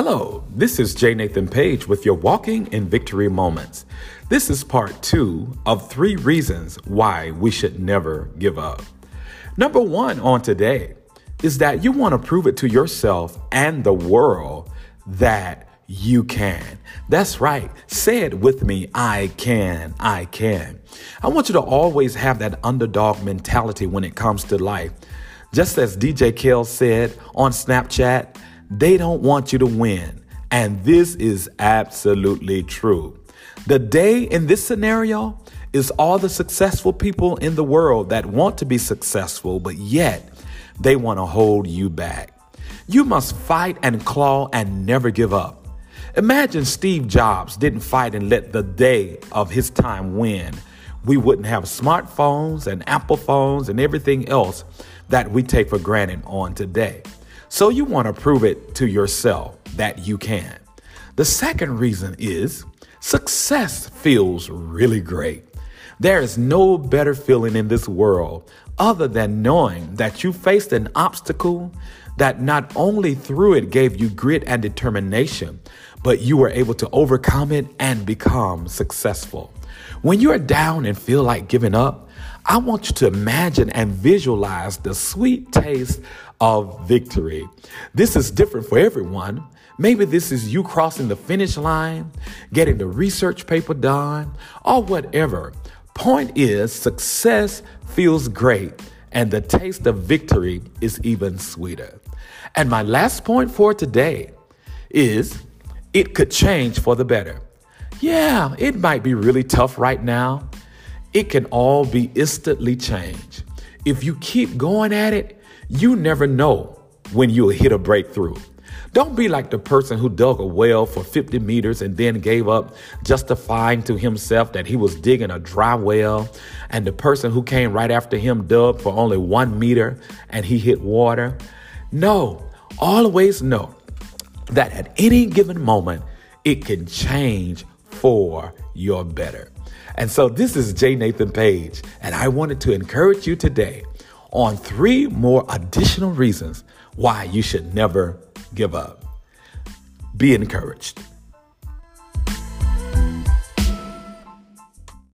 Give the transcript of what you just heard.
Hello, this is J. Nathan Page with your Walking in Victory Moments. This is part two of three reasons why we should never give up. Number one on today is that you want to prove it to yourself and the world that you can. That's right. Say it with me. I can. I can. I want you to always have that underdog mentality when it comes to life. Just as DJ Khaled said on Snapchat, they don't want you to win. And this is absolutely true. The day in this scenario is all the successful people in the world that want to be successful, but yet they want to hold you back. You must fight and claw and never give up. Imagine Steve Jobs didn't fight and let the day of his time win. We wouldn't have smartphones and Apple phones and everything else that we take for granted on today. So you want to prove it to yourself that you can. The second reason is success feels really great. There is no better feeling in this world other than knowing that you faced an obstacle that not only through it gave you grit and determination, but you were able to overcome it and become successful. When you are down and feel like giving up, I want you to imagine and visualize the sweet taste of victory. This is different for everyone. Maybe this is you crossing the finish line, getting the research paper done, or whatever. Point is, success feels great, and the taste of victory is even sweeter. And my last point for today is it could change for the better. Yeah, it might be really tough right now. It can all be instantly changed. If you keep going at it, you never know when you'll hit a breakthrough. Don't be like the person who dug a well for 50 meters and then gave up, justifying to himself that he was digging a dry well, and the person who came right after him dug for only one meter and he hit water. No, always know that at any given moment, it can change for your better. And so this is J. Nathan Page, and I wanted to encourage you today on three more additional reasons why you should never give up. Be encouraged.